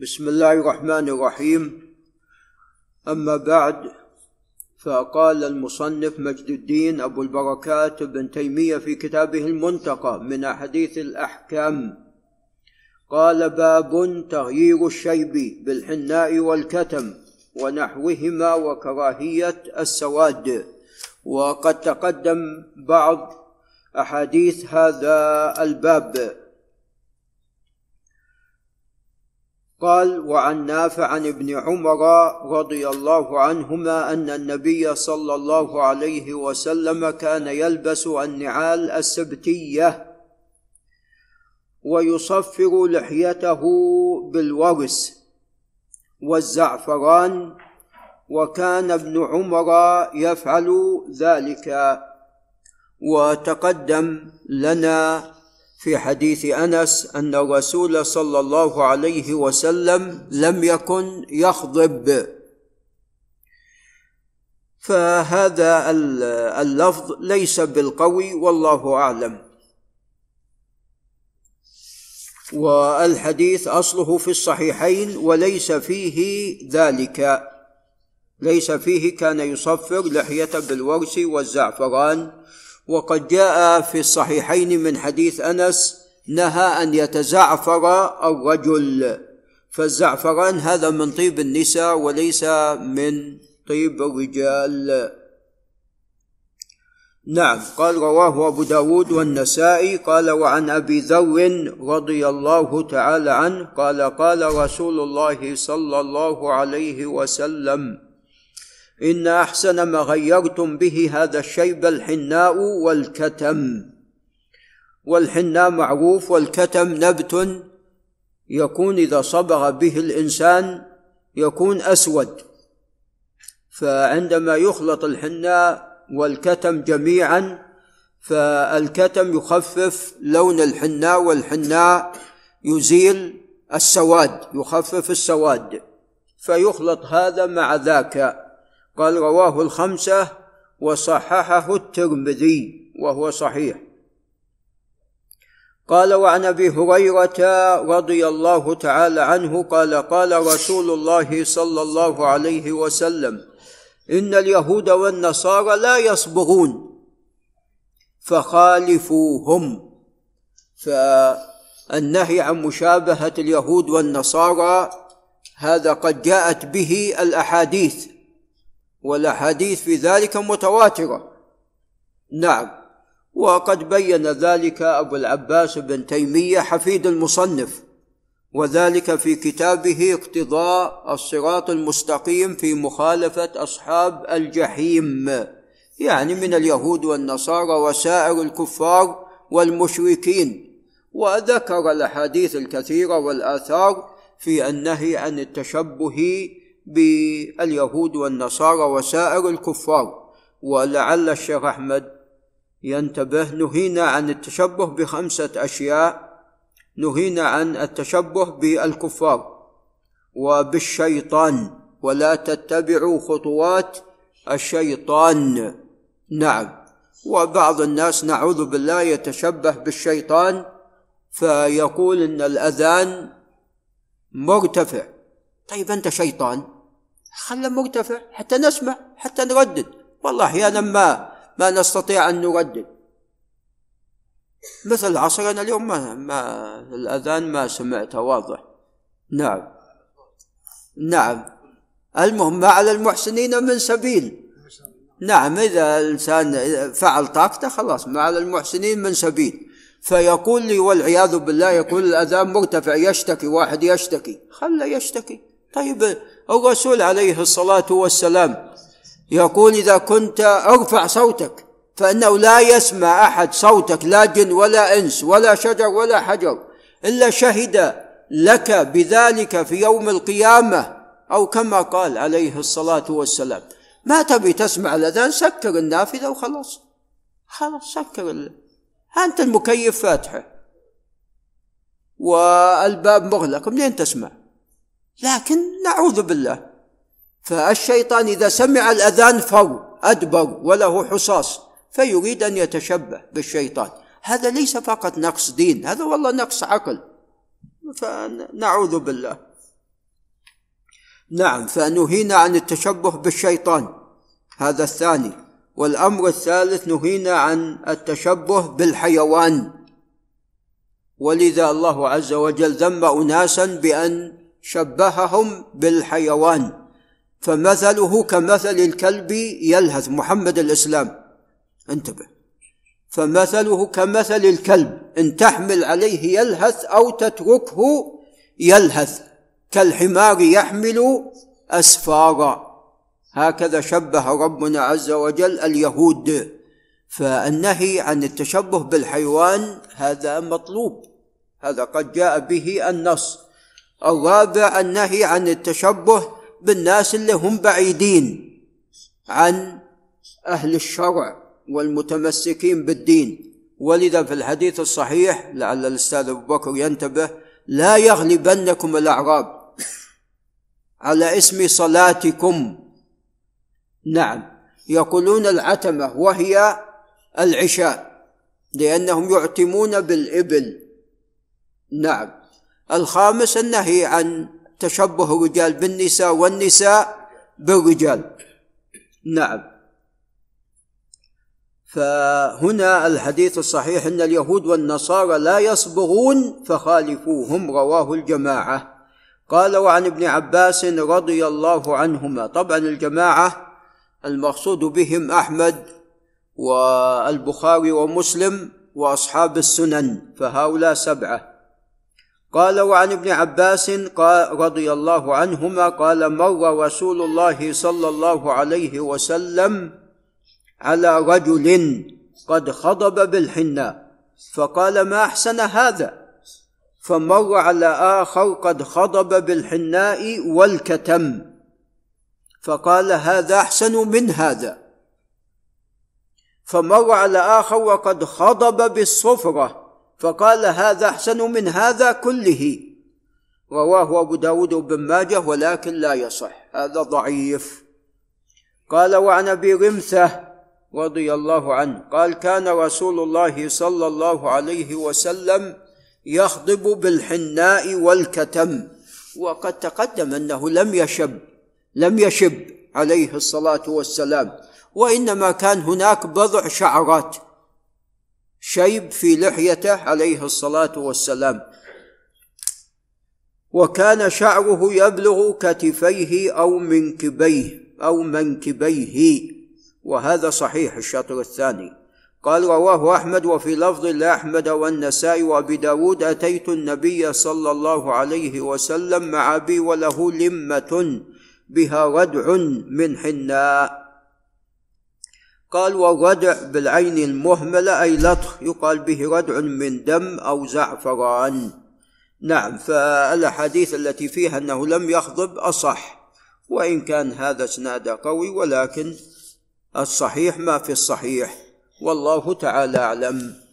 بسم الله الرحمن الرحيم. أما بعد فقال المصنف مجد الدين أبو البركات بن تيمية في كتابه المنتقى من أحاديث الأحكام. قال باب تغيير الشيب بالحناء والكتم ونحوهما وكراهية السواد. وقد تقدم بعض أحاديث هذا الباب. قال وعن نافع عن ابن عمر رضي الله عنهما أن النبي صلى الله عليه وسلم كان يلبس النعال السبتية ويصفر لحيته بالورس والزعفران وكان ابن عمر يفعل ذلك. وتقدم لنا في حديث أنس أن الرسول صلى الله عليه وسلم لم يكن يخضب. فهذا اللفظ ليس بالقوي والله أعلم. والحديث أصله في الصحيحين وليس فيه ذلك. ليس فيه كان يصفر لحيته بالورس والزعفران وقد جاء في الصحيحين من حديث أنس نهى أن يتزعفر الرجل. فالزعفران هذا من طيب النساء وليس من طيب الرجال. نعم قال رواه أبو داود والنسائي قال وعن أبي ذر رضي الله تعالى عنه قال قال رسول الله صلى الله عليه وسلم إن أحسن ما غيرتم به هذا الشيب الحناء والكتم. والحناء معروف والكتم نبت يكون إذا صبغ به الإنسان يكون أسود. فعندما يخلط الحناء والكتم جميعا فالكتم يخفف لون الحناء والحناء يزيل السواد يخفف السواد. فيخلط هذا مع ذاك. قال رواه الخمسة وصححه الترمذي وهو صحيح. قال وعن أبي هريرة رضي الله تعالى عنه قال قال رسول الله صلى الله عليه وسلم إن اليهود والنصارى لا يصبغون فخالفوهم. فالنهي عن مشابهة اليهود والنصارى هذا قد جاءت به الأحاديث. والأحاديث في ذلك متواترة. نعم. وقد بين ذلك أبو العباس بن تيمية حفيد المصنف وذلك في كتابه اقتضاء الصراط المستقيم في مخالفة أصحاب الجحيم يعني من اليهود والنصارى وسائر الكفار والمشركين. وذكر الأحاديث الكثيرة والآثار في النهي عن التشبه باليهود والنصارى وسائر الكفار ولعل الشيخ أحمد ينتبه نهينا عن التشبه بخمسة أشياء نهينا عن التشبه بالكفار وبالشيطان ولا تتبعوا خطوات الشيطان. نعم. وبعض الناس نعوذ بالله يتشبه بالشيطان فيقول إن الأذان مرتفع. طيب أنت شيطان؟ خله مرتفع حتى نسمع حتى نردد. والله أحيانا ما ما نستطيع أن نردد. مثل العصر أنا اليوم ما, ما الأذان ما سمعته واضح. نعم. نعم. المهم ما على المحسنين من سبيل. نعم إذا الإنسان فعل طاقته خلاص ما على المحسنين من سبيل. فيقول لي والعياذ بالله يقول الأذان مرتفع يشتكي واحد يشتكي. خله يشتكي. طيب الرسول عليه الصلاة والسلام يقول إذا كنت أرفع صوتك فإنه لا يسمع أحد صوتك لا جن ولا إنس ولا شجر ولا حجر إلا شهد لك بذلك في يوم القيامة أو كما قال عليه الصلاة والسلام. ما تبي تسمع الاذان سكر النافذة وخلاص. خلاص سكر أنت المكيف فاتحة. والباب مغلق منين تسمع؟ لكن نعوذ بالله. فالشيطان إذا سمع الأذان فر أدبر وله حصاص فيريد أن يتشبه بالشيطان. هذا ليس فقط نقص دين هذا والله نقص عقل. فنعوذ بالله. نعم فنهينا عن التشبه بالشيطان. هذا الثاني. والأمر الثالث نهينا عن التشبه بالحيوان. ولذا الله عز وجل ذم اناسا بأن شبههم بالحيوان فمثله كمثل الكلب يلهث. محمد الإسلام انتبه. فمثله كمثل الكلب إن تحمل عليه يلهث أو تتركه يلهث كالحمار يحمل أسفارا. هكذا شبه ربنا عز وجل اليهود. فالنهي عن التشبه بالحيوان هذا مطلوب. هذا قد جاء به النص. الرابع النهي عن التشبه بالناس اللي هم بعيدين عن أهل الشرع والمتمسكين بالدين. ولذا في الحديث الصحيح لعل الأستاذ أبو بكر ينتبه لا يغلبنكم الأعراب على اسم صلاتكم. نعم يقولون العتمة وهي العشاء لأنهم يعتمون بالإبل. نعم. الخامس النهي عن تشبه الرجال بالنساء والنساء بالرجال. نعم. فهنا الحديث الصحيح إن اليهود والنصارى لا يصبغون فخالفوهم رواه الجماعة. قال وعن ابن عباس رضي الله عنهما. طبعا الجماعة المقصود بهم أحمد والبخاري ومسلم وأصحاب السنن فهؤلاء سبعة. قال وعن ابن عباس قال رضي الله عنهما قال مر رسول الله صلى الله عليه وسلم على رجل قد خضب بالحناء فقال ما أحسن هذا؟ فمر على آخر قد خضب بالحناء والكتم فقال هذا أحسن من هذا. فمر على آخر وقد خضب بالصفرة فقال هذا أحسن من هذا كله. رواه أبو داود بن ماجه ولكن لا يصح. هذا ضعيف. قال وعن أبي رمثه رضي الله عنه قال كان رسول الله صلى الله عليه وسلم يخضب بالحناء والكتم وقد تقدم أنه لم يشب لم يشب عليه الصلاة والسلام وإنما كان هناك بضع شعرات. شيب في لحيته عليه الصلاة والسلام. وكان شعره يبلغ كتفيه أو منكبيه أو منكبيه. وهذا صحيح الشطر الثاني. قال رواه أحمد وفي لفظ لأحمد والنسائي وأبي داود أتيت النبي صلى الله عليه وسلم مع أبي وله لمة بها ردع من حناء. قال والردع بالعين المهملة أي لطخ يقال به ردع من دم أو زعفران. نعم فالأحاديث التي فيها أنه لم يخضب أصح وإن كان هذا إسناد قوي ولكن الصحيح ما في الصحيح والله تعالى أعلم.